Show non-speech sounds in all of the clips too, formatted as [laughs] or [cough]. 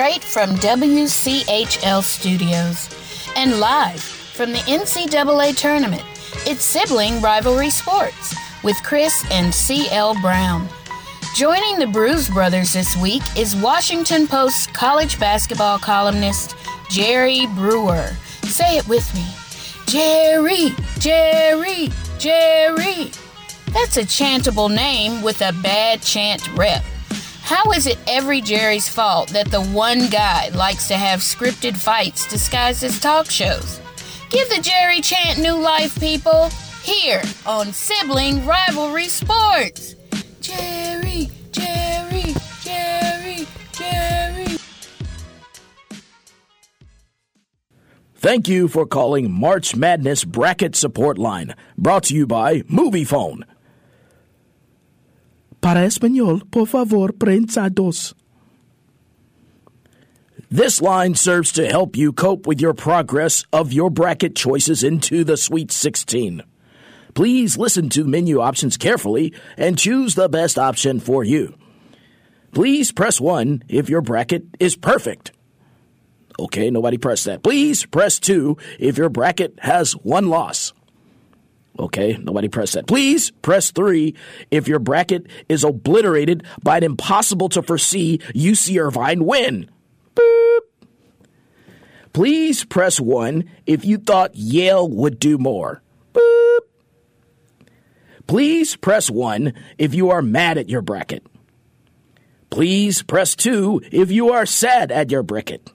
straight from WCHL Studios. And live from the NCAA tournament, it's Sibling Rivalry Sports with Chris and CL Brown. Joining the Bruise Brothers this week is Washington Post's college basketball columnist Jerry Brewer. Say it with me Jerry, Jerry, Jerry. That's a chantable name with a bad chant rep. How is it every Jerry's fault that the one guy likes to have scripted fights disguised as talk shows? Give the Jerry chant new life, people, here on Sibling Rivalry Sports. Jerry, Jerry, Jerry, Jerry. Thank you for calling March Madness Bracket Support Line, brought to you by Moviefone. Para español, por favor, prensa dos. This line serves to help you cope with your progress of your bracket choices into the Sweet 16. Please listen to menu options carefully and choose the best option for you. Please press 1 if your bracket is perfect. Okay, nobody press that. Please press 2 if your bracket has one loss. Okay, nobody press that. Please press 3 if your bracket is obliterated by an impossible to foresee UC Irvine win. Boop. Please press 1 if you thought Yale would do more. Boop. Please press 1 if you are mad at your bracket. Please press 2 if you are sad at your bracket.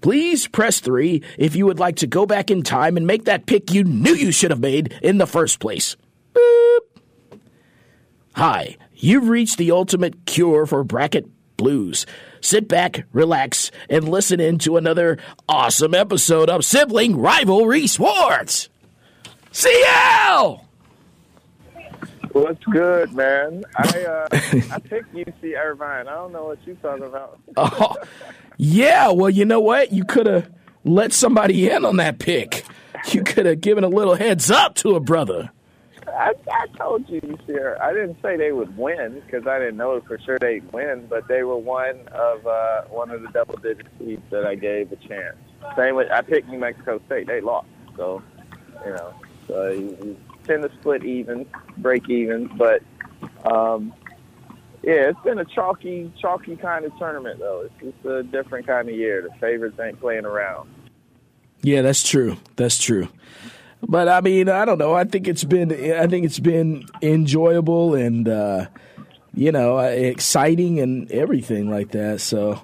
Please press 3 if you would like to go back in time and make that pick you knew you should have made in the first place. Boop. Hi, you've reached the ultimate cure for bracket blues. Sit back, relax, and listen in to another awesome episode of Sibling Rivalry Sports. CL! What's good, man? I uh, [laughs] I picked UC Irvine. I don't know what you're talking about. Oh, yeah, well, you know what? You could have let somebody in on that pick. You could have given a little heads up to a brother. I, I told you UC. I didn't say they would win because I didn't know for sure they'd win, but they were one of uh, one of the double digit seeds that I gave a chance. Same with I picked New Mexico State. They lost, so you know, so you, you tend to split even, break even, but. Um, yeah, it's been a chalky, chalky kind of tournament though. It's just a different kind of year. The favorites ain't playing around. Yeah, that's true. That's true. But I mean, I don't know. I think it's been, I think it's been enjoyable and uh, you know exciting and everything like that. So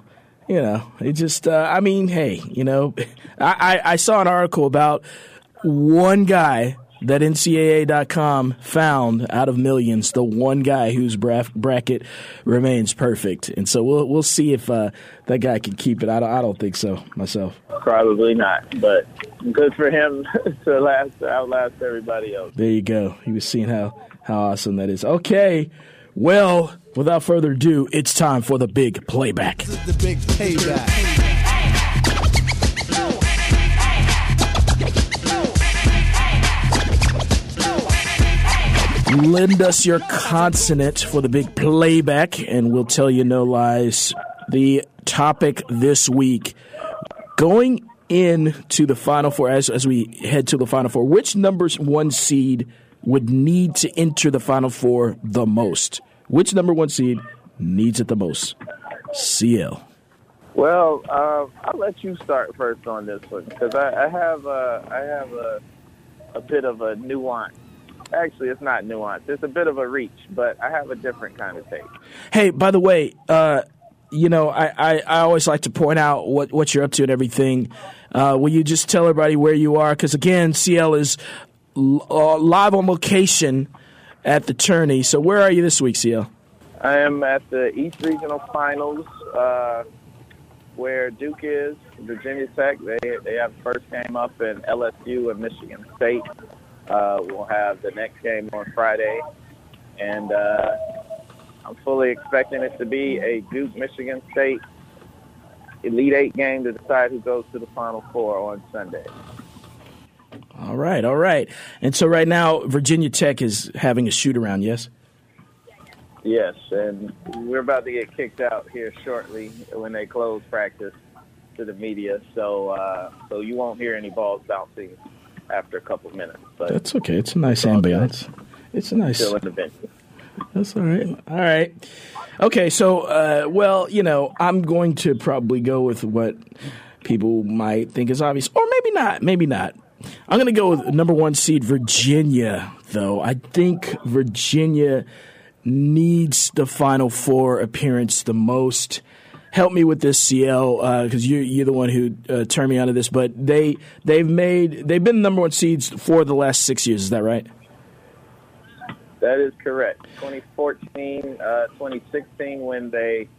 you know, it just, uh, I mean, hey, you know, [laughs] I, I, I saw an article about one guy that NCAA.com found out of millions, the one guy whose bracket remains perfect, and so we'll we'll see if uh, that guy can keep it. I don't, I don't think so myself. Probably not, but good for him [laughs] to last outlast everybody else. There you go. He was seeing how how awesome that is. Okay, well, without further ado, it's time for the big playback. The big payback. Lend us your consonant for the big playback, and we'll tell you no lies. The topic this week going into the Final Four, as, as we head to the Final Four, which number one seed would need to enter the Final Four the most? Which number one seed needs it the most? CL. Well, uh, I'll let you start first on this one because I, I, have uh, I have a, a bit of a nuance actually it's not nuanced. It's a bit of a reach, but I have a different kind of take. Hey, by the way, uh, you know, I, I, I, always like to point out what, what you're up to and everything. Uh, will you just tell everybody where you are? Because again, CL is uh, live on location at the tourney. So where are you this week, CL? I am at the East Regional Finals, uh, where Duke is, Virginia Tech. They they have the first game up in LSU and Michigan State. Uh, we'll have the next game on Friday, and uh, I'm fully expecting it to be a Duke Michigan State Elite Eight game to decide who goes to the Final Four on Sunday. All right, all right. And so right now, Virginia Tech is having a shoot around, yes? Yes, and we're about to get kicked out here shortly when they close practice to the media. So, uh, so you won't hear any balls bouncing after a couple of minutes. But That's okay. It's a nice ambiance. It's a nice. still in the. That's all right. All right. Okay, so uh, well, you know, I'm going to probably go with what people might think is obvious, or maybe not. Maybe not. I'm going to go with number one seed Virginia, though. I think Virginia needs the Final Four appearance the most. Help me with this, CL, because uh, you're you're the one who uh, turned me onto this. But they they've made they've been the number one seeds for the last six years. Is that right? That is correct. 2014, uh, 2016, when they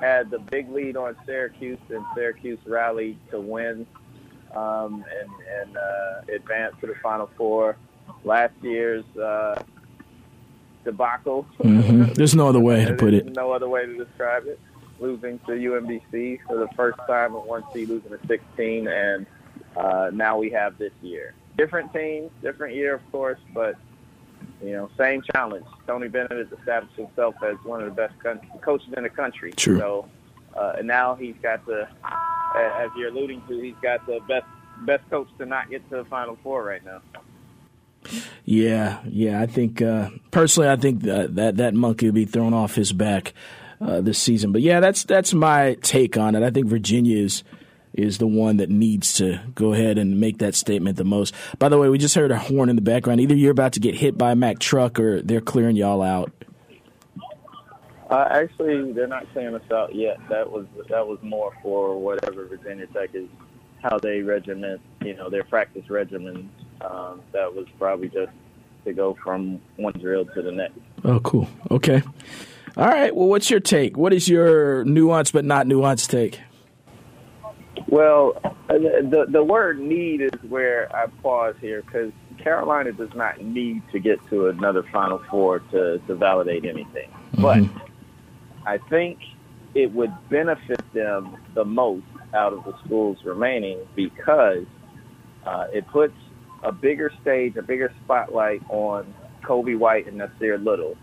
had the big lead on Syracuse, and Syracuse rallied to win um, and, and uh, advance to the Final Four. Last year's uh, debacle. Mm-hmm. There's no other way to put it. No other way to describe it. Losing to UMBC for the first time at one seed, losing to 16, and uh, now we have this year. Different team, different year, of course, but you know, same challenge. Tony Bennett has established himself as one of the best country, coaches in the country. True. So uh, and now he's got the, as you're alluding to, he's got the best best coach to not get to the Final Four right now. Yeah, yeah. I think uh, personally, I think that, that that monkey will be thrown off his back uh, this season. But yeah, that's that's my take on it. I think Virginia is is the one that needs to go ahead and make that statement the most. By the way, we just heard a horn in the background. Either you're about to get hit by a Mack truck or they're clearing y'all out. Uh, actually, they're not clearing us out yet. That was that was more for whatever Virginia Tech is, how they regiment, you know, their practice regimen. Um, that was probably just to go from one drill to the next. Oh, cool. Okay. All right. Well, what's your take? What is your nuance but not nuanced take? Well, the the word need is where I pause here because Carolina does not need to get to another Final Four to to validate anything, mm-hmm. but I think it would benefit them the most out of the schools remaining because uh, it puts a bigger stage, a bigger spotlight on Coby White and Nassir Little.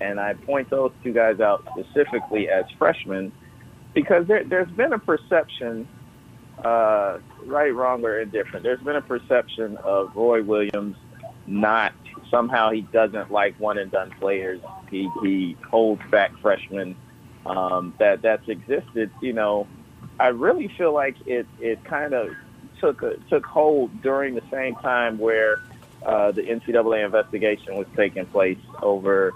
And I point those two guys out specifically as freshmen because there, there's been a perception, uh, right, wrong, or indifferent. There's been a perception of Roy Williams not somehow he doesn't like one and done players. He he holds back freshmen. Um, that that's existed. You know, I really feel like it it kind of took a, took hold during the same time where uh, the NCAA investigation was taking place over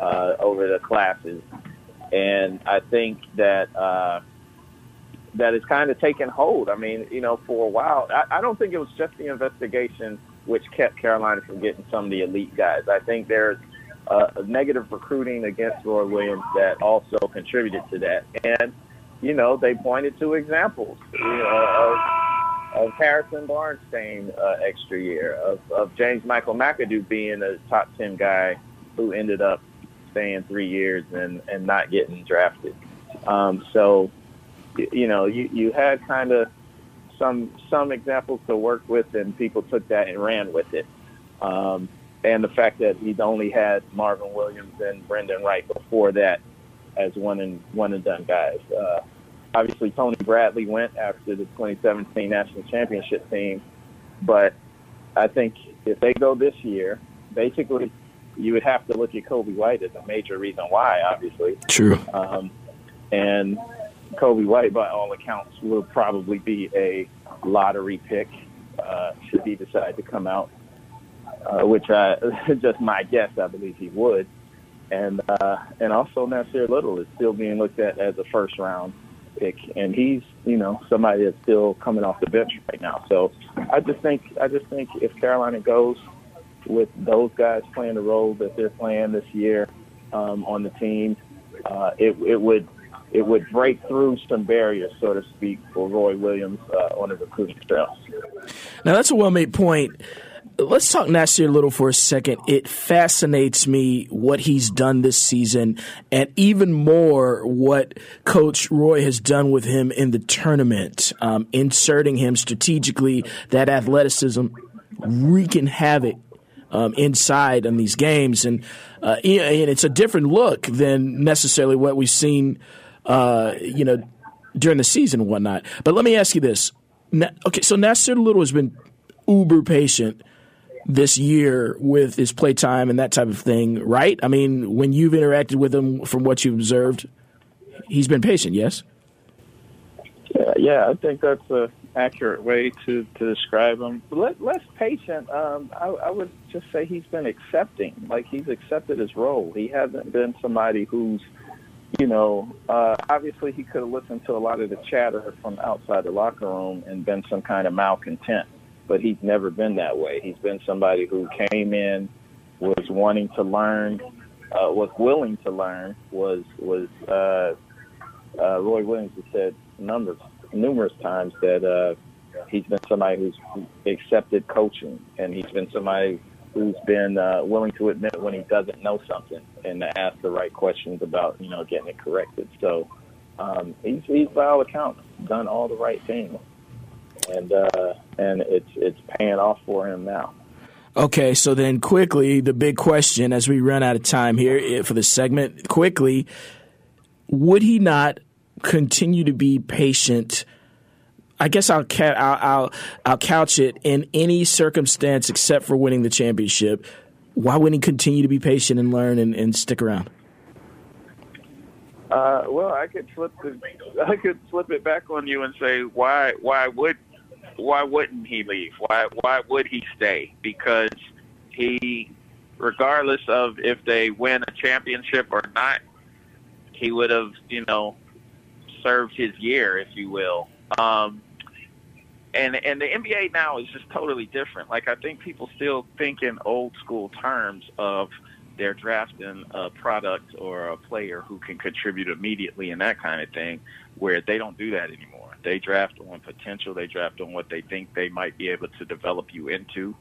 uh, over the classes, and I think that. Uh, that is kind of taken hold. I mean, you know, for a while, I, I don't think it was just the investigation which kept Carolina from getting some of the elite guys. I think there's uh, negative recruiting against Roy Williams that also contributed to that. And, you know, they pointed to examples you know, of, of Harrison Barnes staying uh, extra year, of, of James Michael McAdoo being a top 10 guy who ended up staying three years and, and not getting drafted. Um, so, you know, you, you had kind of some some examples to work with, and people took that and ran with it. Um, and the fact that he'd only had Marvin Williams and Brandan Wright before that as one and one and done guys. Uh, obviously, Tony Bradley went after the 2017 national championship team, but I think if they go this year, basically you would have to look at Coby White as a major reason why. Obviously, true. Um, and Coby White, by all accounts, will probably be a lottery pick uh, should he decide to come out, uh, which I [laughs] just my guess. I believe he would, and uh, and also Nassir Little is still being looked at as a first round pick, and he's you know somebody that's still coming off the bench right now. So I just think I just think if Carolina goes with those guys playing the role that they're playing this year um, on the team, uh, it it would it would break through some barriers, so to speak, for Roy Williams uh, on the recruiting trail. Now, that's a well made point. Let's talk Nassir Little for a second. It fascinates me what he's done this season, and even more what Coach Roy has done with him in the tournament, um, inserting him strategically, that athleticism, wreaking havoc um, inside in these games, and uh, and it's a different look than necessarily what we've seen, uh, you know, during the season and whatnot. But let me ask you this: okay, so Nassir Little has been uber patient this year with his playtime and that type of thing, right? I mean, when you've interacted with him, from what you've observed, he's been patient. Yes. Yeah, yeah, I think that's a accurate way to, to describe him. Less, patient, um, I, I would just say he's been accepting. Like he's accepted his role. He hasn't been somebody who's, you know, uh, obviously he could have listened to a lot of the chatter from outside the locker room and been some kind of malcontent. But he's never been that way. He's been somebody who came in, was wanting to learn, uh, was willing to learn, was was uh, uh, Roy Williams has said numbers numerous times that uh, he's been somebody who's accepted coaching, and he's been somebody who's been uh, willing to admit when he doesn't know something and to ask the right questions about you know getting it corrected. So um, he's, he's by all accounts done all the right things, and uh, and it's it's paying off for him now. Okay, so then quickly, the big question as we run out of time here eh, for the segment, quickly, would he not continue to be patient. I guess I'll, ca- I'll, I'll, I'll couch it in any circumstance except for winning the championship. Why wouldn't he continue to be patient and learn and, and stick around? Uh, well, I could flip the, I could flip it back on you and say why why would why wouldn't he leave? Why why would he stay? Because he, regardless of if they win a championship or not, he would have you know served his year, if you will. Um, and and the NBA now is just totally different. Like I think people still think in old school terms of they're drafting a product or a player who can contribute immediately and that kind of thing, where they don't do that anymore. They draft on potential. They draft on what they think they might be able to develop you into,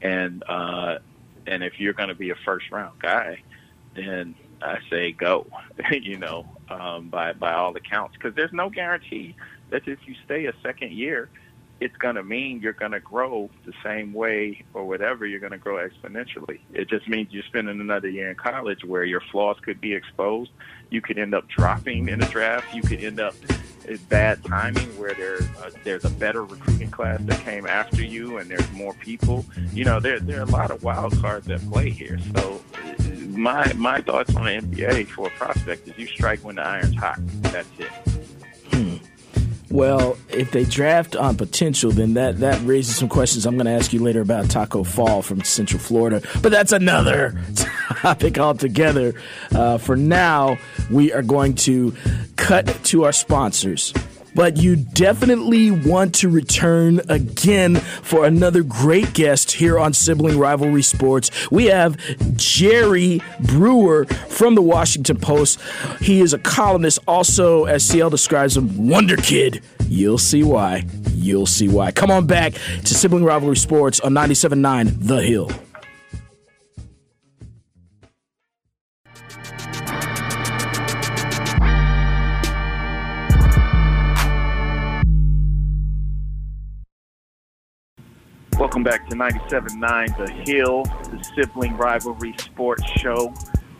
and uh, and if you're going to be a first round guy, then I say go. [laughs] you know, um, by by all accounts, because there's no guarantee that if you stay a second year, it's going to mean you're going to grow the same way or whatever. You're going to grow exponentially. It just means you're spending another year in college where your flaws could be exposed. You could end up dropping in the draft. You could end up it's bad timing where there's a, there's a better recruiting class that came after you and there's more people. You know, there there are a lot of wild cards at play here. So my my thoughts on the NBA for a prospect is you strike when the iron's hot. That's it. Hmm. Well, if they draft on potential, then that, that raises some questions I'm going to ask you later about Tacko Fall from Central Florida. But that's another [laughs] topic altogether. Uh, for now, we are going to cut to our sponsors but you definitely want to return again for another great guest here on Sibling Rivalry Sports. We have Jerry Brewer from the Washington Post. He is a columnist, also, as CL describes him, Wonder Kid. You'll see why. You'll see why. Come on back to Sibling Rivalry Sports on 97.9 The Hill. Back to 97.9 The Hill, the sibling rivalry sports show.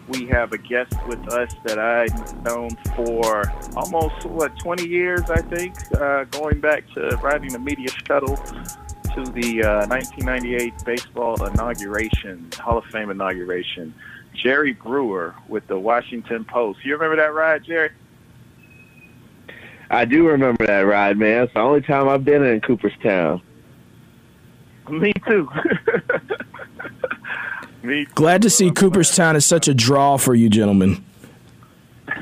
We have a guest with us that I've known for almost, what, 20 years, I think, uh, going back to riding the media shuttle to the uh, 1998 baseball inauguration, Hall of Fame inauguration. Jerry Brewer with the Washington Post. You remember that ride, Jerry? I do remember that ride, man. It's the only time I've been in Cooperstown. Me too. [laughs] Me too. Glad to see Cooperstown is such a draw for you gentlemen.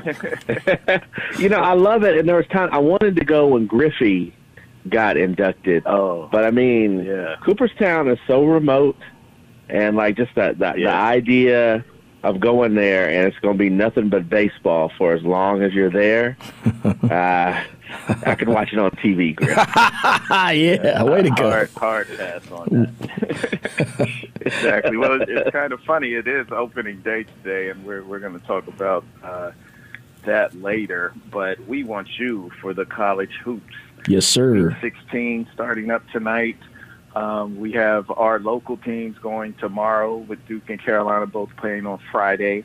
[laughs] you know, I love it. And there was time I wanted to go when Griffey got inducted. Oh, but I mean, yeah. Cooperstown is so remote, and like just that, that Yeah. the idea of going there and it's going to be nothing but baseball for as long as you're there. [laughs] uh, I can watch it on TV, Griff. [laughs] yeah, way to go. Hard, hard pass on that. [laughs] exactly. Well, it, it's kind of funny. It is opening day today, and we're we're going to talk about uh, that later. But we want you for the college hoops. Yes, sir. Sweet 16 starting up tonight. Um, we have our local teams going tomorrow with Duke and Carolina both playing on Friday.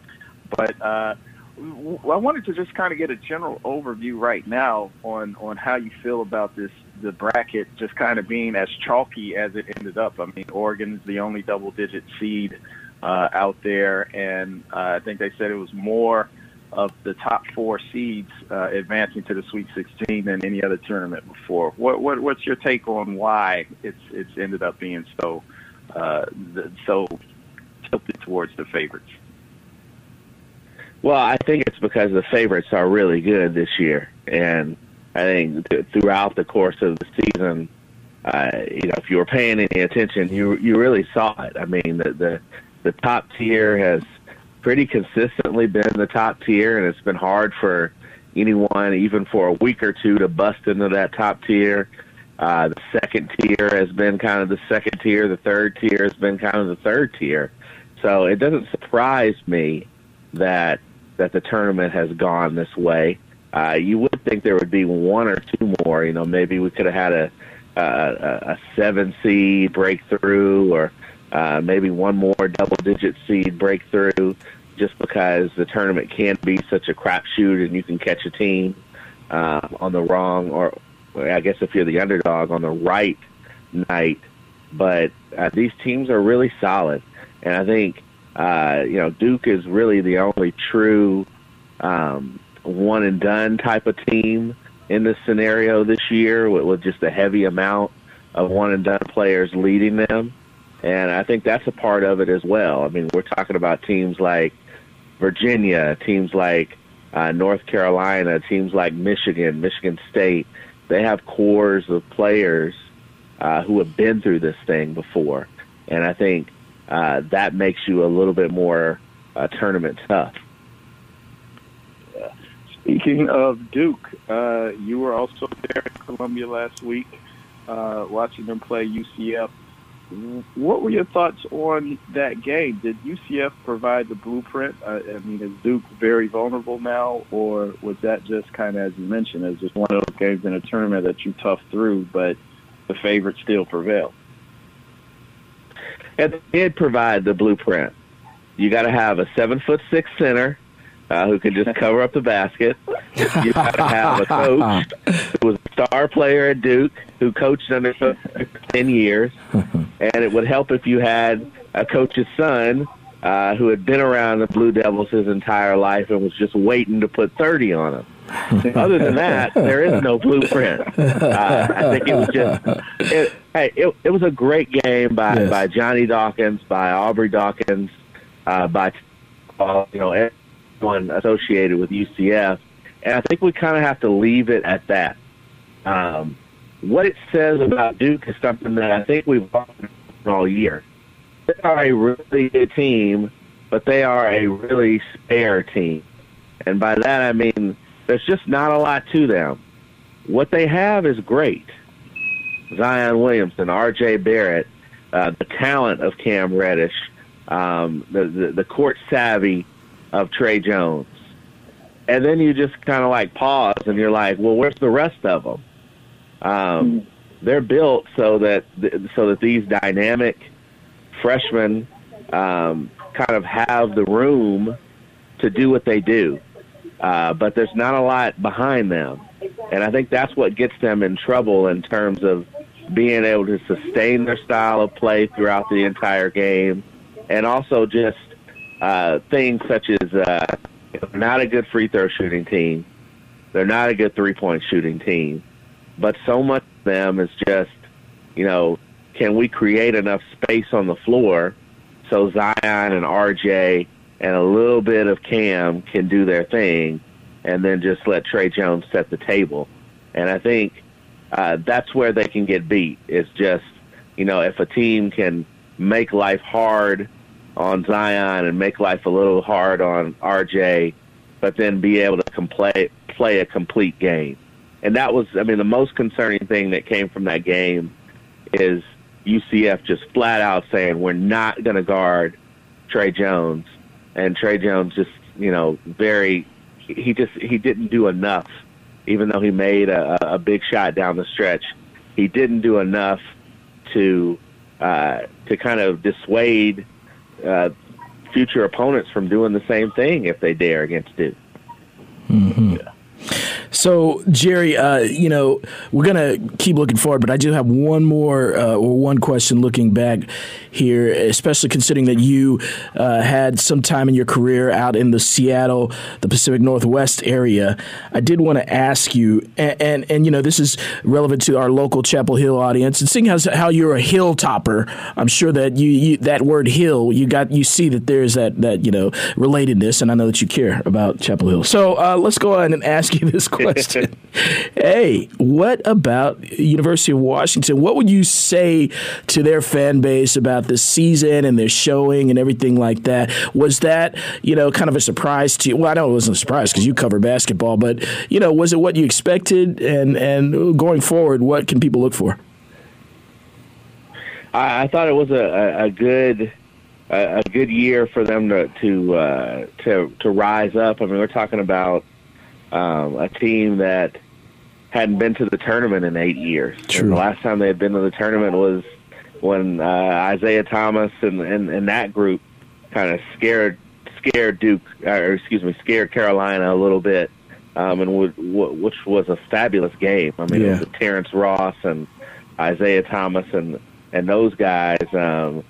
But uh, I wanted to just kind of get a general overview right now on, on how you feel about this the bracket just kind of being as chalky as it ended up. I mean, Oregon's the only double-digit seed uh, out there, and uh, I think they said it was more – of the top four seeds uh, advancing to the Sweet 16 than any other tournament before. What, what what's your take on why it's it's ended up being so uh, so tilted towards the favorites? Well, I think it's because the favorites are really good this year, and I think th- throughout the course of the season, uh, you know, if you were paying any attention, you you really saw it. I mean, the the, the top tier has pretty consistently been the top tier, and it's been hard for anyone, even for a week or two, to bust into that top tier. Uh, the second tier has been kind of the second tier. The third tier has been kind of the third tier. So it doesn't surprise me that that the tournament has gone this way. Uh, you would think there would be one or two more. You know, maybe we could have had a a, a seven seed breakthrough, or uh, maybe one more double digit seed breakthrough just because the tournament can be such a crapshoot and you can catch a team uh, on the wrong or I guess if you're the underdog on the right night. But uh, these teams are really solid, and I think uh, you know Duke is really the only true um, one and done type of team in this scenario this year with, with just a heavy amount of one and done players leading them. And I think that's a part of it as well. I mean, we're talking about teams like Virginia, teams like uh, North Carolina, teams like Michigan, Michigan State. They have cores of players uh, who have been through this thing before. And I think uh, that makes you a little bit more uh, tournament tough. Speaking of Duke, uh, you were also there in Columbia last week uh, watching them play UCF. What were your thoughts on that game? Did UCF provide the blueprint? I mean, is Duke very vulnerable now, or was that just kind of, as you mentioned, as just one of those games in a tournament that you tough through, but the favorite still prevail? It did provide the blueprint. You got to have a seven foot six center uh, who can just cover up the basket. You got to have a coach who was a star player at Duke who coached under for ten years, and it would help if you had a coach's son uh, who had been around the Blue Devils his entire life and was just waiting to put thirty on him. Other than that, there is no blueprint. Uh, I think it was just. It, hey, it, it was a great game by yes. by Johnny Dawkins, by Aubrey Dawkins, uh, by uh, you know everyone associated with UCF, and I think we kind of have to leave it at that. Um, what it says about Duke is something that I think we've all year. They are a really good team, but they are a really spare team. And by that I mean there's just not a lot to them. What they have is great. Zion Williamson, R.J. Barrett, uh, the talent of Cam Reddish, um, the, the the court savvy of Tre Jones, and then you just kind of like pause and you're like, well, where's the rest of them? Um, they're built so that so that these dynamic freshmen um, kind of have the room to do what they do, uh, but there's not a lot behind them, and I think that's what gets them in trouble in terms of being able to sustain their style of play throughout the entire game, and also just uh, things such as uh, not a good free throw shooting team. They're not a good three point shooting team but so much of them is just, you know, can we create enough space on the floor so Zion and RJ and a little bit of Cam can do their thing, and then just let Tre Jones set the table. And I think uh, that's where they can get beat. It's just, you know, if a team can make life hard on Zion and make life a little hard on RJ, but then be able to play play a complete game and that was, I mean, the most concerning thing that came from that game is UCF just flat out saying we're not going to guard Tre Jones, and Tre Jones just, you know, very, he just he didn't do enough, even though he made a, a big shot down the stretch. He didn't do enough to uh, to kind of dissuade uh, future opponents from doing the same thing if they dare against Duke. Mm-hmm. So, Jerry, uh, you know, we're going to keep looking forward, but I do have one more uh, or one question looking back here, especially considering that you uh, had some time in your career out in the Seattle, the Pacific Northwest area. I did want to ask you, and, and, and, you know, this is relevant to our local Chapel Hill audience, and seeing how, how you're a hill topper, I'm sure that you, you that word hill, you got you see that there's that, that, you know, relatedness, and I know that you care about Chapel Hill. So uh, let's go ahead and ask you this question question. [laughs] hey, what about University of Washington? What would you say to their fan base about this season and their showing and everything like that? Was that, you know, kind of a surprise to you? Well, I know it wasn't a surprise because you cover basketball, but, you know, was it what you expected? And, and going forward, what can people look for? I, I thought it was a, a, good a, good year for them to to uh, to to rise up. I mean, we're talking about um, a team that hadn't been to the tournament in eight years. True. And the last time they had been to the tournament was when uh, Isaiah Thomas and, and, and that group kind of scared scared Duke, or excuse me, scared Carolina a little bit, um, and w- w- which was a fabulous game. I mean, yeah. it was Terrence Ross and Isaiah Thomas and and those guys um,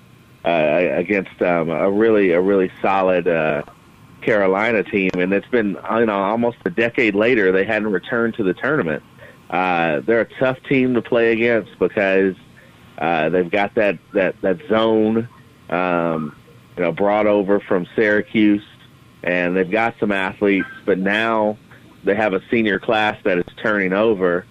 uh, against um, a really a really solid. Uh, Carolina team, and it's been you know almost a decade later they hadn't returned to the tournament. Uh, they're a tough team to play against because uh, they've got that that that zone, um, you know, brought over from Syracuse, and they've got some athletes, but now they have a senior class that is turning over,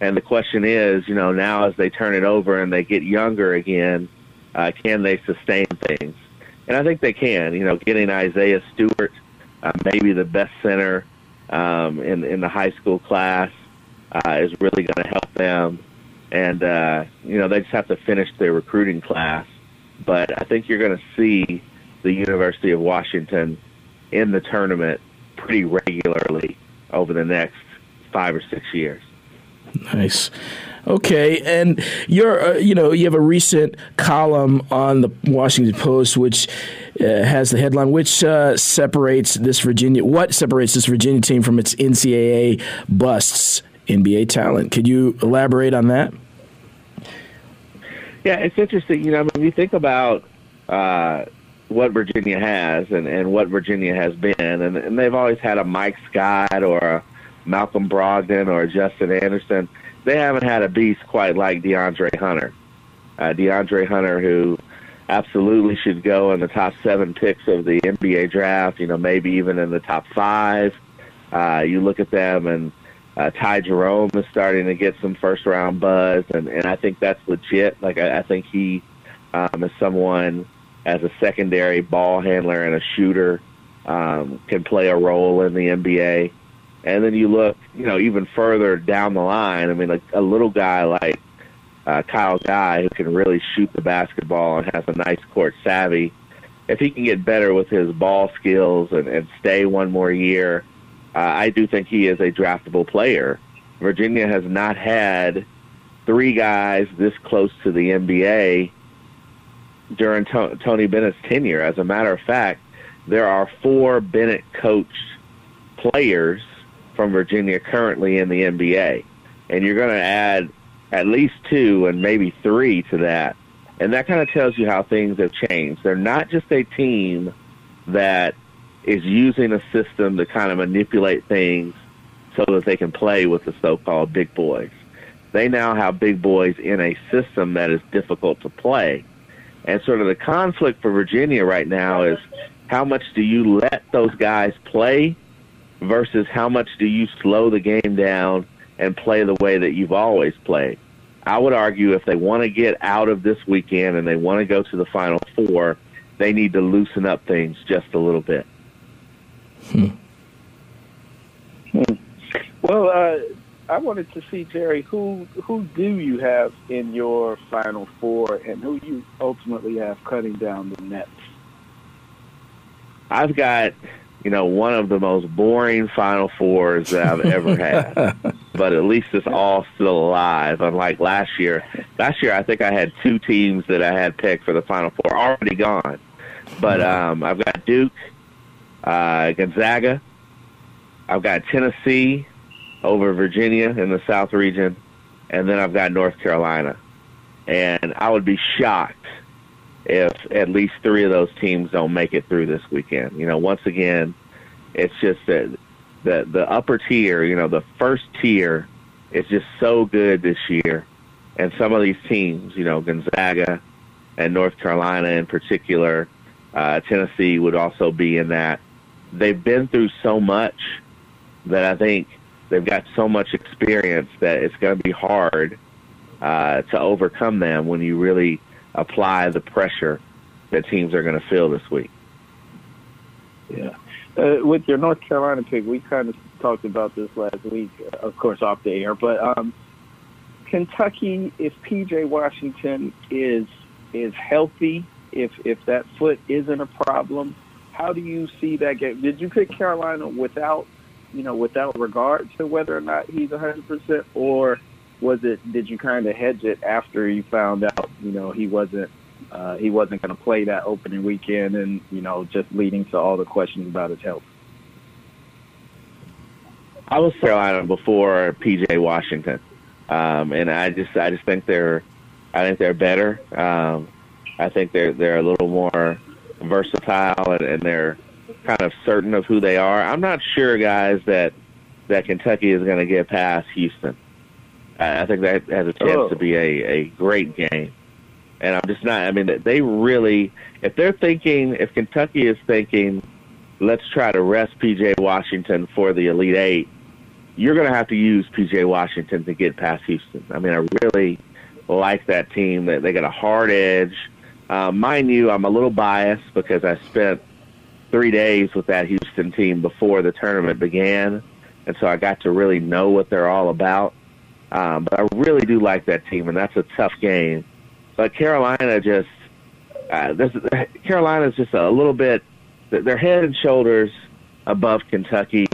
and the question is, you know, now as they turn it over and they get younger again, uh, can they sustain things? And I think they can. You know, getting Isaiah Stewart, uh, maybe the best center um, in in the high school class, uh, is really going to help them. And uh, you know, they just have to finish their recruiting class. But I think you're going to see the University of Washington in the tournament pretty regularly over the next five or six years. Nice. Okay, and you're uh, you know you have a recent column on the Washington Post which uh, has the headline which uh, separates this Virginia what separates this Virginia team from its NCAA busts NBA talent. Could you elaborate on that? Yeah, it's interesting. You know, when you think about uh, what Virginia has and, and what Virginia has been, and, and they've always had a Mike Scott or a Malcolm Brogdon or Justin Anderson they haven't had a beast quite like DeAndre Hunter. Uh, DeAndre Hunter, who absolutely should go in the top seven picks of the NBA draft, you know, maybe even in the top five. Uh, you look at them, and uh, Ty Jerome is starting to get some first round buzz, and, and I think that's legit. Like, I, I think he um, is someone as a secondary ball handler and a shooter um, can play a role in the NBA. And then you look, you know, even further down the line. I mean, like a little guy like uh, Kyle Guy who can really shoot the basketball and has a nice court savvy. If he can get better with his ball skills and, and stay one more year, uh, I do think he is a draftable player. Virginia has not had three guys this close to the NBA during to- Tony Bennett's tenure. As a matter of fact, there are four Bennett coached players from Virginia currently in the NBA. And you're going to add at least two and maybe three to that. And that kind of tells you how things have changed. They're not just a team that is using a system to kind of manipulate things so that they can play with the so-called big boys. They now have big boys in a system that is difficult to play. And sort of the conflict for Virginia right now is how much do you let those guys play versus how much do you slow the game down and play the way that you've always played. I would argue if they want to get out of this weekend and they want to go to the Final Four, they need to loosen up things just a little bit. Hmm. Hmm. Well, uh, I wanted to see Jerry. Who who do you have in your Final Four, and who you ultimately have cutting down the nets? I've got you know, one of the most boring Final Fours that I've ever had. [laughs] but at least it's all still alive. Unlike last year, last year I think I had two teams that I had picked for the Final Four already gone. But um, I've got Duke, uh, Gonzaga, I've got Tennessee over Virginia in the South region, and then I've got North Carolina. And I would be shocked if at least three of those teams don't make it through this weekend. You know, once again, it's just that the the upper tier, you know, the first tier is just so good this year. And some of these teams, you know, Gonzaga and North Carolina in particular, uh, Tennessee would also be in that. They've been through so much that I think they've got so much experience that it's going to be hard uh, to overcome them when you really apply the pressure that teams are going to feel this week. Yeah. Uh, with your North Carolina pick, we kind of talked about this last week, uh, of course, off the air. But um, Kentucky, if PJ Washington is is healthy, if if that foot isn't a problem, how do you see that game? Did you pick Carolina without, you know, without regard to whether or not he's a hundred percent, or was it? Did you kind of hedge it after you found out, you know, he wasn't uh, he wasn't going to play that opening weekend, and you know, just leading to all the questions about his health. I was Carolina before PJ Washington, um, and I just I just think they're I think they're better. Um, I think they're they're a little more versatile and, and they're kind of certain of who they are. I'm not sure, guys, that that Kentucky is going to get past Houston. I, think that has a chance Oh. to be a, a great game. And I'm just not. I mean, they really, if they're thinking, if Kentucky is thinking, let's try to rest PJ Washington for the Elite Eight, you're going to have to use PJ Washington to get past Houston. I mean, I really like that team. That they got a hard edge. Uh, mind you, I'm a little biased because I spent three days with that Houston team before the tournament began, and so I got to really know what they're all about. Um, but I really do like that team, and that's a tough game. But Carolina just, uh, this, Carolina's just a little bit, they're head and shoulders above Kentucky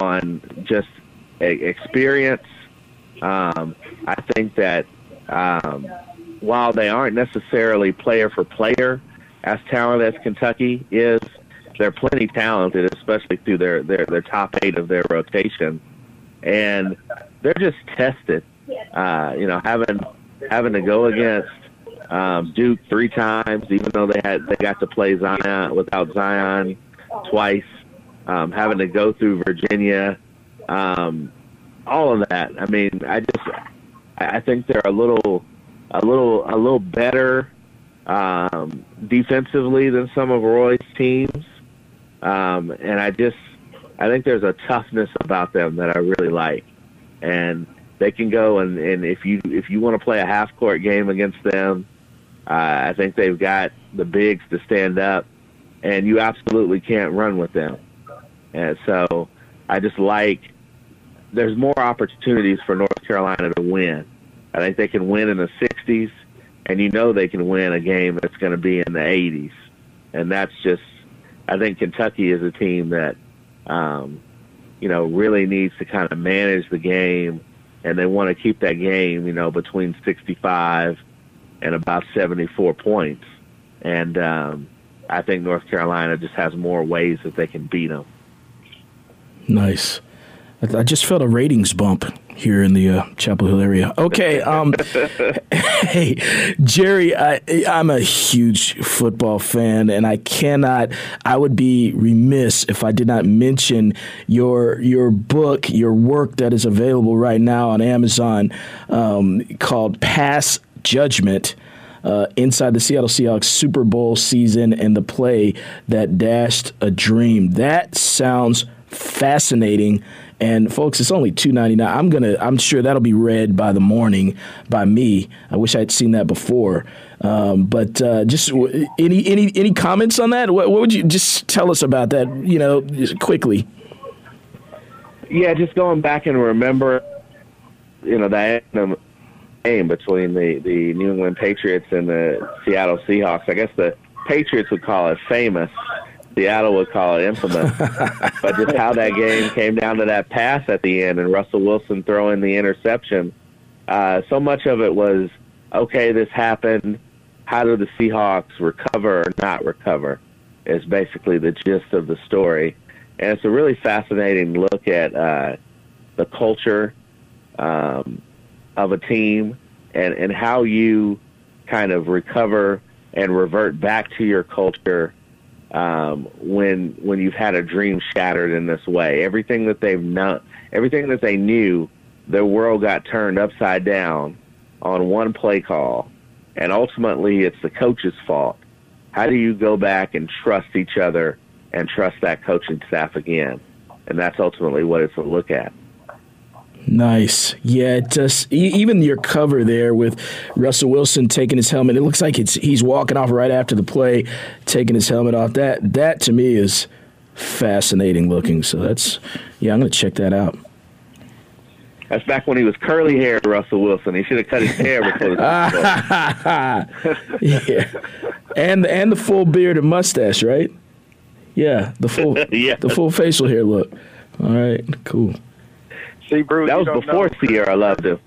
on just experience. Um, I think that um, while they aren't necessarily player for player as talented as Kentucky is, they're plenty talented, especially through their, their, their top eight of their rotation. And they're just tested. Uh, you know, having having to go against um, Duke three times, even though they had they got to play Zion without Zion twice, um, having to go through Virginia, um, all of that. I mean, I just I I think they're a little a little a little better um, defensively than some of Roy's teams, um, and I just I think there's a toughness about them that I really like, and they can go and, and if you if you want to play a half court game against them, uh, I think they've got the bigs to stand up, and you absolutely can't run with them, and so I just like there's more opportunities for North Carolina to win. I think they can win in the 60s, and you know they can win a game that's going to be in the 80s, and that's just I think Kentucky is a team that um, you know really needs to kind of manage the game, and they want to keep that game you know between 65 and about 74 points, and um, I think North Carolina just has more ways that they can beat them. Nice. I, just felt a ratings bump here in the uh, Chapel Hill area. Okay, um, [laughs] hey Jerry, I, I'm a huge football fan, and I cannot. I would be remiss if I did not mention your your book, your work that is available right now on Amazon, um, called Pass Judgment. Uh, inside the Seattle Seahawks Super Bowl season and the play that dashed a dream. That sounds fascinating. And folks, it's only two ninety nine. I'm gonna. I'm sure that'll be read by the morning by me. I wish I'd seen that before. Um, but uh, just w- any any any comments on that? What, what would you just tell us about that? You know, quickly. Yeah, just going back and remember, you know, that game between the the New England Patriots and the Seattle Seahawks. I guess the Patriots would call it famous, Seattle would call it infamous. [laughs] but just how that game came down to that pass at the end and Russell Wilson throwing the interception, uh, so much of it was okay. This happened. How do the Seahawks recover or not recover? Is basically the gist of the story, and it's a really fascinating look at uh, the culture um, of a team and and how you kind of recover and revert back to your culture um, when when you've had a dream shattered in this way. Everything that they've known, everything that they knew, their world got turned upside down on one play call, and ultimately it's the coach's fault. How do you go back and trust each other and trust that coaching staff again? And that's ultimately what it's a look at. Nice. Yeah, it just even your cover there with Russell Wilson taking his helmet. It looks like it's he's walking off right after the play, taking his helmet off. That that to me is fascinating looking. So that's yeah, I'm gonna check that out. That's back when he was curly haired, Russell Wilson. He should have cut his hair before the Yeah, [laughs] and and the full beard and mustache, right? Yeah, the full [laughs] yeah. the full facial hair look. All right, cool. See, Bruce, that was before know. Sierra loved him.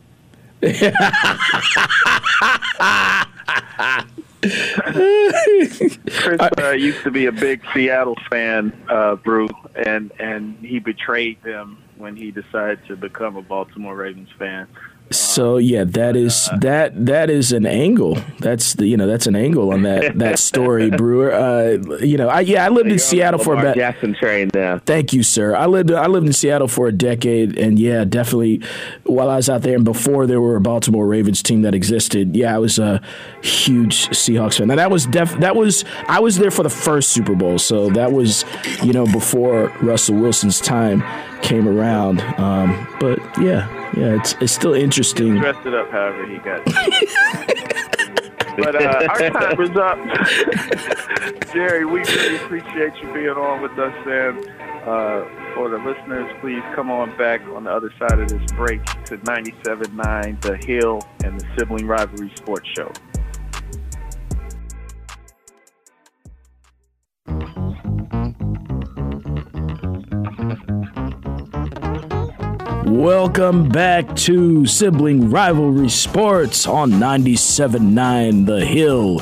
Chris uh, used to be a big Seattle fan, uh, Brew, and and he betrayed them when he decided to become a Baltimore Ravens fan. So yeah, that is that that is an angle. That's the you know that's an angle on that that story, [laughs] Brewer. Uh, you know, I yeah, I lived in Seattle for about Jackson train now. Thank you, sir. I lived I lived in Seattle for a decade, and yeah, definitely while I was out there and before there were a Baltimore Ravens team that existed. Yeah, I was a huge Seahawks fan. Now that was def that was I was there for the first Super Bowl, so that was you know before Russell Wilson's time came around. Um, but yeah. Yeah, it's it's still interesting. He dressed it up however he got. [laughs] but uh, our time is up. [laughs] Jerry, we really appreciate you being on with us. And uh, for the listeners, please come on back on the other side of this break to 97.9 The Hill and the Sibling Rivalry Sports Show. Welcome back to Sibling Rivalry Sports on 97.9 The Hill,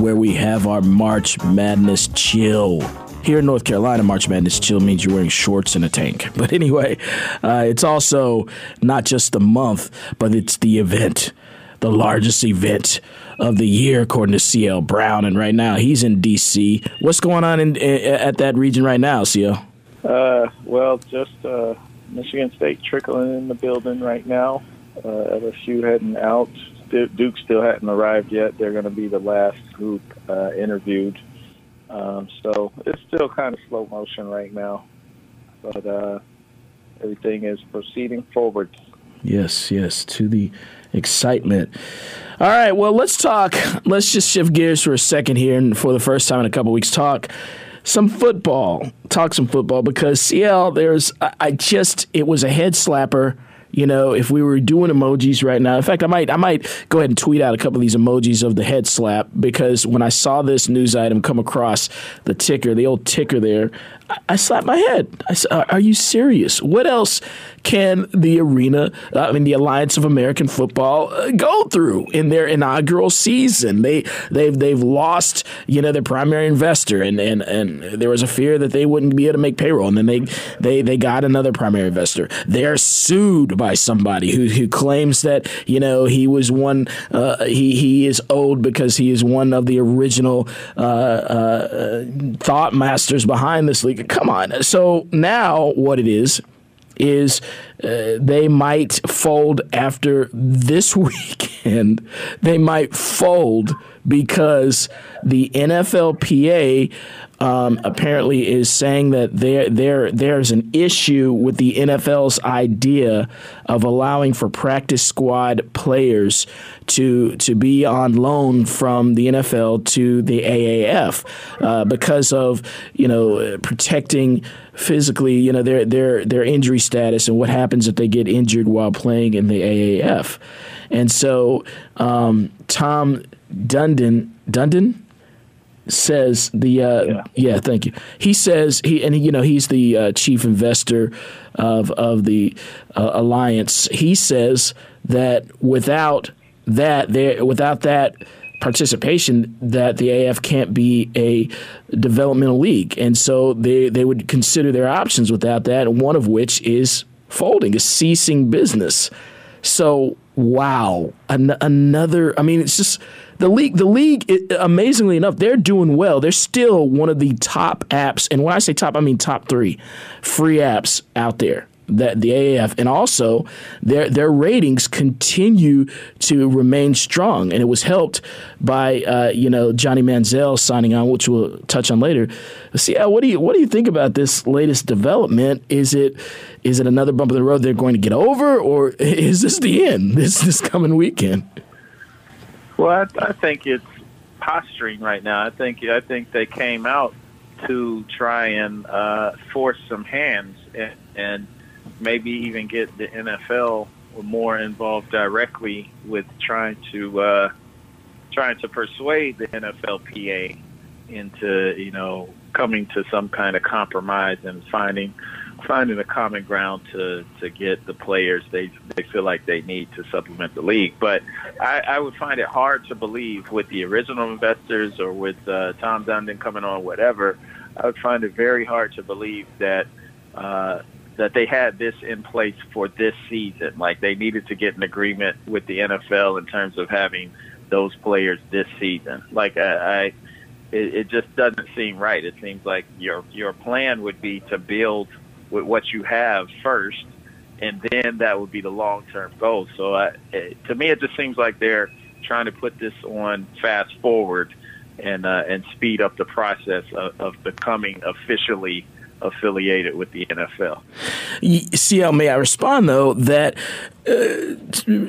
where we have our March Madness chill. Here in North Carolina, March Madness chill means you're wearing shorts and a tank. [laughs] But anyway, uh, it's also not just the month, but it's the event, the largest event of the year, according to CL Brown. And right now, he's in D.C. What's going on in, at that region right now, CL? Uh, well, just uh, Michigan State trickling in the building right now. Uh, LSU heading out. Duke still hadn't arrived yet. They're going to be the last group uh, interviewed. Um, so it's still kind of slow motion right now, but uh, everything is proceeding forward. Yes, yes, to the excitement. All right, well, let's talk. Let's just shift gears for a second here, and for the first time in a couple weeks, talk some football. Talk some football because CL, there's, I just, it was a head slapper. You know, if we were doing emojis right now, in fact, I might, I might go ahead and tweet out a couple of these emojis of the head slap because when I saw this news item come across the ticker, the old ticker there, I, slapped my head. I said, "Are you serious? What else can the arena, uh, I mean, the Alliance of American Football, uh, go through in their inaugural season? They they've they've lost, you know, their primary investor, and and and there was a fear that they wouldn't be able to make payroll, and then they they they got another primary investor. They're sued by somebody who who claims that you know he was one, uh, he he is owed because he is one of the original uh, uh, thought masters behind this league. Come on, so now what it is is uh, they might fold after this [laughs] weekend. they might fold because the NFLPA um, apparently is saying that there there there's an issue with the NFL's idea of allowing for practice squad players to to be on loan from the NFL to the AAF uh, because of you know protecting physically you know their their their injury status and what happens if they get injured while playing in the AAF, and so um, Tom Dundon Dundon says the uh, yeah. yeah. thank you. He says he and he, you know he's the uh, chief investor of of the uh, alliance. He says that without that there without that participation that the AF can't be a developmental league, and so they they would consider their options without that. One of which is folding, is ceasing business. So wow, An- another. I mean, it's just the league. The league, it, amazingly enough, they're doing well. They're still one of the top apps, and when I say top, I mean top three free apps out there that the AAF, and also their their ratings continue to remain strong, and it was helped by uh, you know Johnny Manziel signing on, which we'll touch on later. See, what do you what do you think about this latest development? Is it is it another bump in the road they're going to get over, or [laughs] is this the end this this coming weekend? Well, I, I think it's posturing right now. I think I think they came out to try and uh, force some hands and, and maybe even get the NFL more involved directly with trying to uh, trying to persuade the NFLPA into you know coming to some kind of compromise and finding finding a common ground to to get the players they they feel like they need to supplement the league. But I, I would find it hard to believe with the original investors or with uh, Tom Dundon coming on, whatever. I would find it very hard to believe that uh, that they had this in place for this season. Like they needed to get an agreement with the NFL in terms of having those players this season. Like I, I it, it just doesn't seem right. It seems like your your plan would be to build with what you have first, and then that would be the long term goal. So I, it, to me, it just seems like they're trying to put this on fast forward and uh, and speed up the process of, of becoming officially affiliated with the NFL. CL, uh, may I respond though that uh,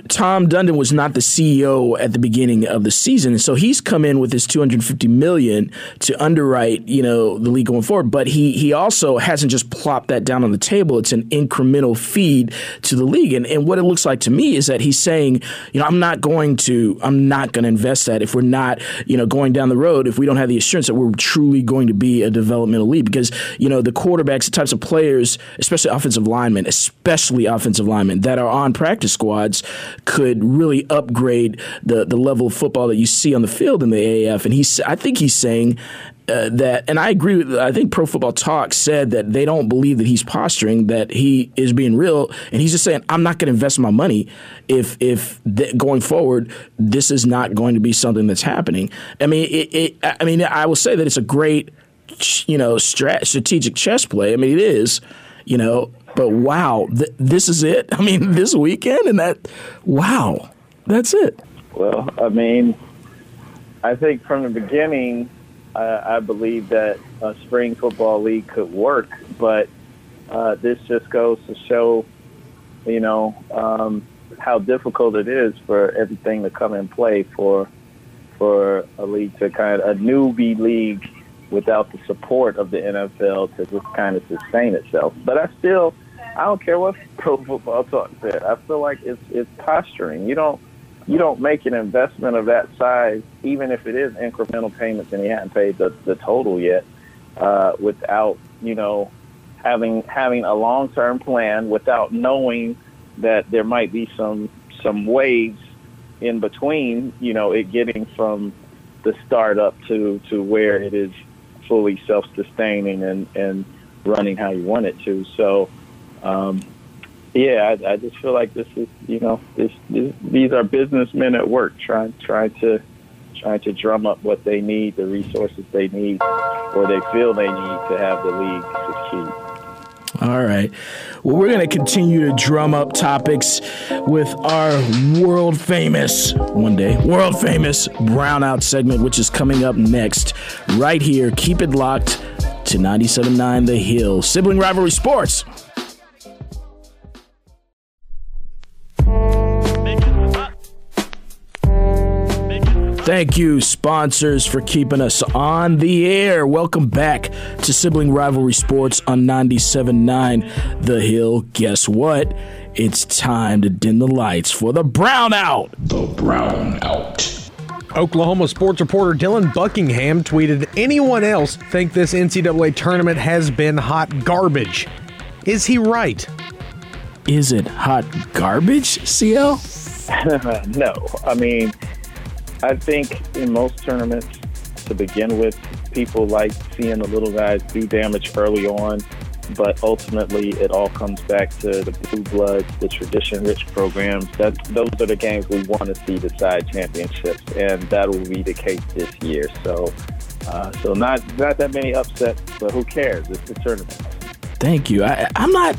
Tom Dundon was not the CEO at the beginning of the season, so he's come in with his 250 million to underwrite, you know, the league going forward. But he he also hasn't just plopped that down on the table. It's an incremental feed to the league, and and what it looks like to me is that he's saying, you know, I'm not going to I'm not going to invest that if we're not, you know, going down the road if we don't have the assurance that we're truly going to be a developmental league because you know the quarterbacks, the types of players, especially offensive linemen, especially offensive linemen that are on practice squads could really upgrade the the level of football that you see on the field in the AAF. And he's, I think he's saying uh, that, and I agree with. I think Pro Football Talk said that they don't believe that he's posturing, that he is being real, and he's just saying, "I'm not going to invest my money if if th- going forward this is not going to be something that's happening." I mean, it, it, I mean, I will say that it's a great, you know, strat- strategic chess play. I mean, it is, you know, but wow, th- this is it. [laughs] I mean, this weekend and that, wow, that's it. Well, I mean, I think from the beginning, uh, I believe that a spring football league could work, but uh, this just goes to show, you know, um, how difficult it is for everything to come in play for for a league to kind of a newbie league without the support of the NFL to just kind of sustain itself. But I still I don't care what [laughs] Pro Football Talk said. I feel like it's it's posturing. You don't you don't make an investment of that size, even if it is incremental payments and you haven't paid the, the total yet, uh, without you know having having a long term plan, without knowing that there might be some some waves in between. You know, it getting from the startup to to where it is fully self sustaining and and running how you want it to. So um, yeah, I, I just feel like this is, you know, this, this these are businessmen at work trying trying to trying to drum up what they need, the resources they need, or they feel they need to have the league succeed. All right. Well, we're going to continue to drum up topics with our world famous, one day, world famous brownout segment, which is coming up next, right here. Keep it locked to 97.9 The Hill. Sibling Rivalry Sports. Thank you, sponsors, for keeping us on the air. Welcome back to Sibling Rivalry Sports on 97.9 The Hill. Guess what? It's time to dim the lights for the brownout. The brownout. Oklahoma sports reporter Dylan Buckingham tweeted, Anyone else think this NCAA tournament has been hot garbage? Is he right? Is it hot garbage, CL? [laughs] no. I mean, I think in most tournaments, to begin with, people like seeing the little guys do damage early on, but ultimately it all comes back to the blue bloods, the tradition-rich programs. That those are the games we want to see decide championships, and that will be the case this year. So, uh, so not not that many upsets, but who cares? It's the tournament. Thank you. I, I'm not.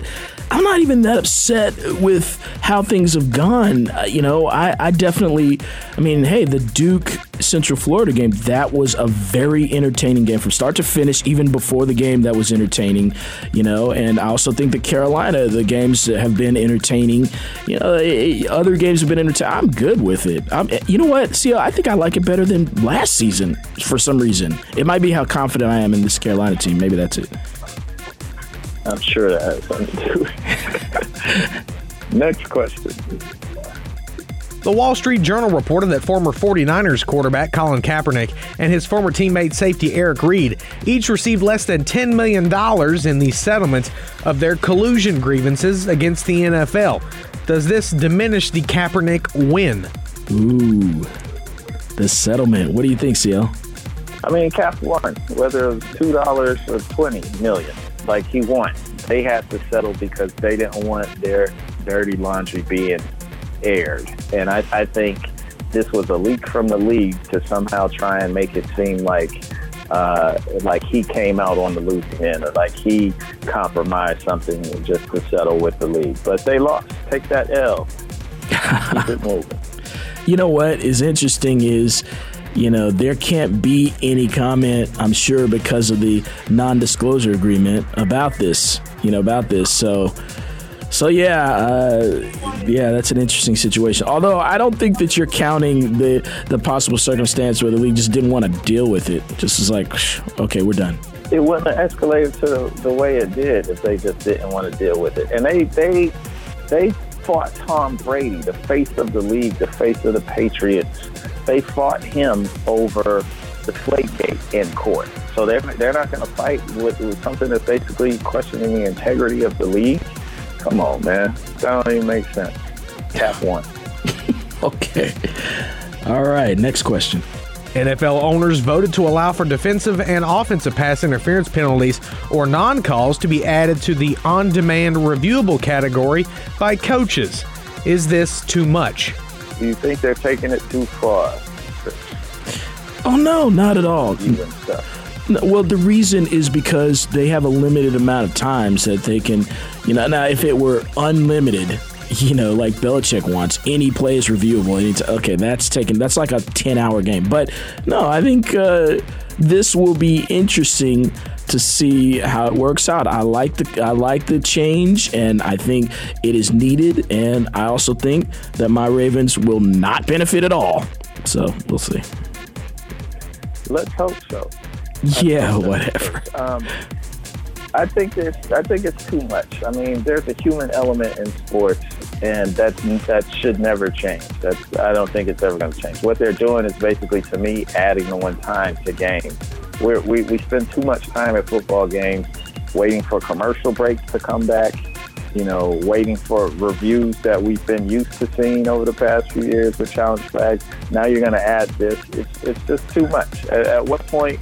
I'm not even that upset with how things have gone. Uh, you know, I, I definitely. I mean, hey, the Duke Central Florida game that was a very entertaining game from start to finish. Even before the game, that was entertaining. You know, and I also think the Carolina the games have been entertaining. You know, eh, eh, other games have been entertaining. I'm good with it. I'm, eh, you know what? See, I think I like it better than last season for some reason. It might be how confident I am in this Carolina team. Maybe that's it. I'm sure that has something to do with it. [laughs] Next question. The Wall Street Journal reported that former 49ers quarterback Colin Kaepernick and his former teammate safety Eric Reid each received less than $10 million in the settlement of their collusion grievances against the NFL. Does this diminish the Kaepernick win? Ooh, the settlement. What do you think, CL? I mean, Cap won, whether it was two dollars or twenty million. Like he won. They had to settle because they didn't want their dirty laundry being aired. And I, I think this was a leak from the league to somehow try and make it seem like uh, like he came out on the losing end or like he compromised something just to settle with the league. But they lost. Take that L. Keep it [laughs] moving. You know what is interesting is you know, there can't be any comment, I'm sure, because of the non disclosure agreement about this, you know, about this. So, so yeah, uh, yeah, that's an interesting situation. Although I don't think that you're counting the the possible circumstance where the league just didn't want to deal with it. Just as like, okay, we're done. It wouldn't escalated to the way it did if they just didn't want to deal with it. And they they they fought Tom Brady, the face of the league, the face of the Patriots. They fought him over Deflategate in court. So they're, they're not going to fight with, with something that's basically questioning the integrity of the league. Come on, man. That don't even make sense. Cap won. [laughs] okay. All right. Next question. NFL owners voted to allow for defensive and offensive pass interference penalties or non calls to be added to the on demand reviewable category by coaches. Is this too much? Do you think they're taking it too far? Oh, no, not at all. No, well, the reason is because they have a limited amount of times that they can, you know. Now, if it were unlimited, you know, like Belichick wants, any play is reviewable. Any t- okay, that's taken. That's like a ten-hour game. But no, I think uh, this will be interesting to see how it works out. I like the I like the change, and I think it is needed. And I also think that my Ravens will not benefit at all. So we'll see. Let's hope so. Yeah, whatever. Um, I think there's, I think it's too much. I mean, there's a human element in sports, and that that should never change. That's I don't think it's ever going to change. What they're doing is basically, to me, adding the one time to games. We're, we we spend too much time at football games waiting for commercial breaks to come back. You know, waiting for reviews that we've been used to seeing over the past few years with challenge flags. Now you're going to add this. It's it's just too much. At, at what point?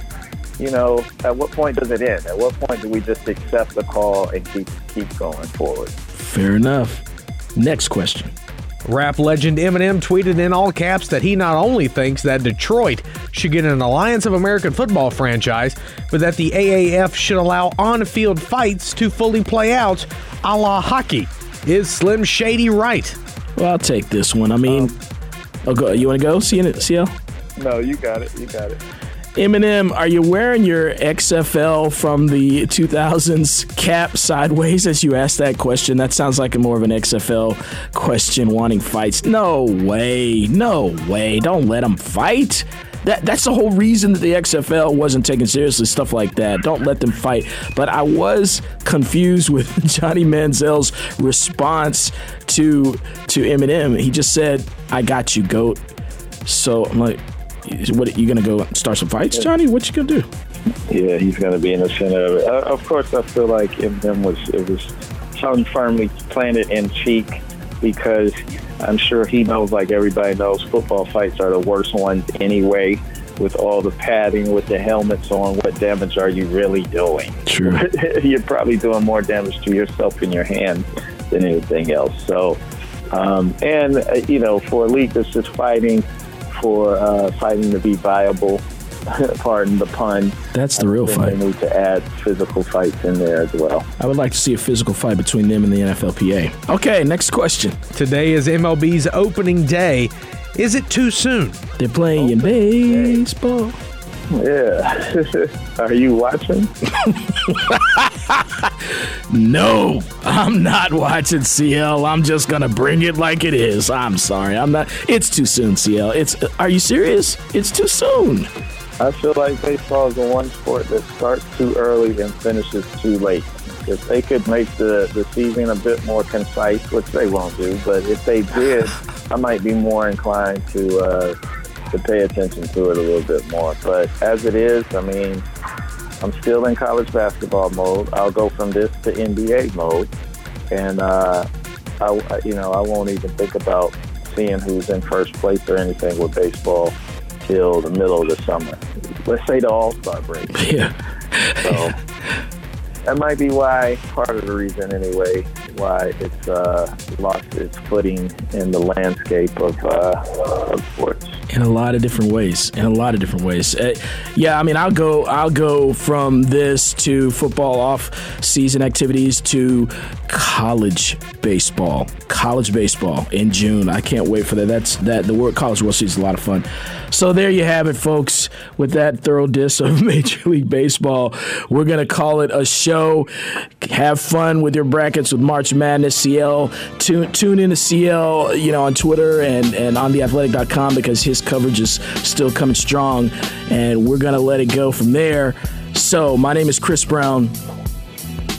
you know, at what point does it end? At what point do we just accept the call and keep keep going forward? Fair enough. Next question. Rap legend Eminem tweeted in all caps that he not only thinks that Detroit should get an Alliance of American Football franchise, but that the AAF should allow on field fights to fully play out a la hockey. Is Slim Shady right? Well, I'll take this one. I mean, um, oh, go, you want to go, CL? No, you got it. You got it. Eminem, are you wearing your XFL from the 2000s cap sideways as you asked that question? That sounds like a more of an XFL question wanting fights. No way. No way. Don't let them fight. That, that's the whole reason that the XFL wasn't taken seriously, stuff like that. Don't let them fight. But I was confused with [laughs] Johnny Manziel's response to to Eminem. He just said, I got you, GOAT. So I'm like, What you gonna go start some fights, Johnny? What you gonna do? Yeah, he's going to be in the center of it. Uh, of course, I feel like Eminem was it was something firmly planted in cheek because I'm sure he knows, like everybody knows, football fights are the worst ones anyway. With all the padding, with the helmets on, what damage are you really doing? True. [laughs] You're probably doing more damage to yourself in your hands than anything else. So, um, and uh, you know, for a league that's just fighting for uh, fighting to be viable, [laughs] pardon the pun. That's the real fight. They need to add physical fights in there as well. I would like to see a physical fight between them and the NFLPA. Okay, next question. Today is MLB's opening day. Is it too soon? They're playing baseball. Yeah. [laughs] Are you watching? [laughs] No, I'm not watching CL. I'm just gonna bring it like it is. I'm sorry. I'm not. It's too soon, CL. It's. Are you serious? It's too soon. I feel like baseball is the one sport that starts too early and finishes too late. If they could make the, the season a bit more concise, which they won't do, but if they did, I might be more inclined to uh, to pay attention to it a little bit more. But as it is, I mean, I'm still in college basketball mode. I'll go from this to NBA mode, and uh, I, you know, I won't even think about seeing who's in first place or anything with baseball till the middle of the summer. Let's say the All Star break. [laughs] Yeah. So that might be why, part of the reason anyway, why it's uh, lost its footing in the landscape of, uh, of sports. In a lot of different ways in a lot of different ways. Uh, yeah i mean i'll go i'll go from this to football off season activities to college baseball college baseball in june. I can't wait for that. That's that the world college world series is a lot of fun. So there you have it folks with that thorough diss of [laughs] major league baseball. We're gonna call it a show. Have fun with your brackets with march madness cl tune, tune in to cl you know on twitter and and on theathletic.com because his coverage is still coming strong and we're gonna let it go from there so my name is chris brown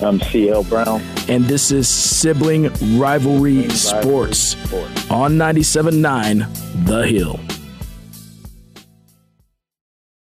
I'm CL Brown. and this is sibling rivalry sports Sports. on 97.9 the hill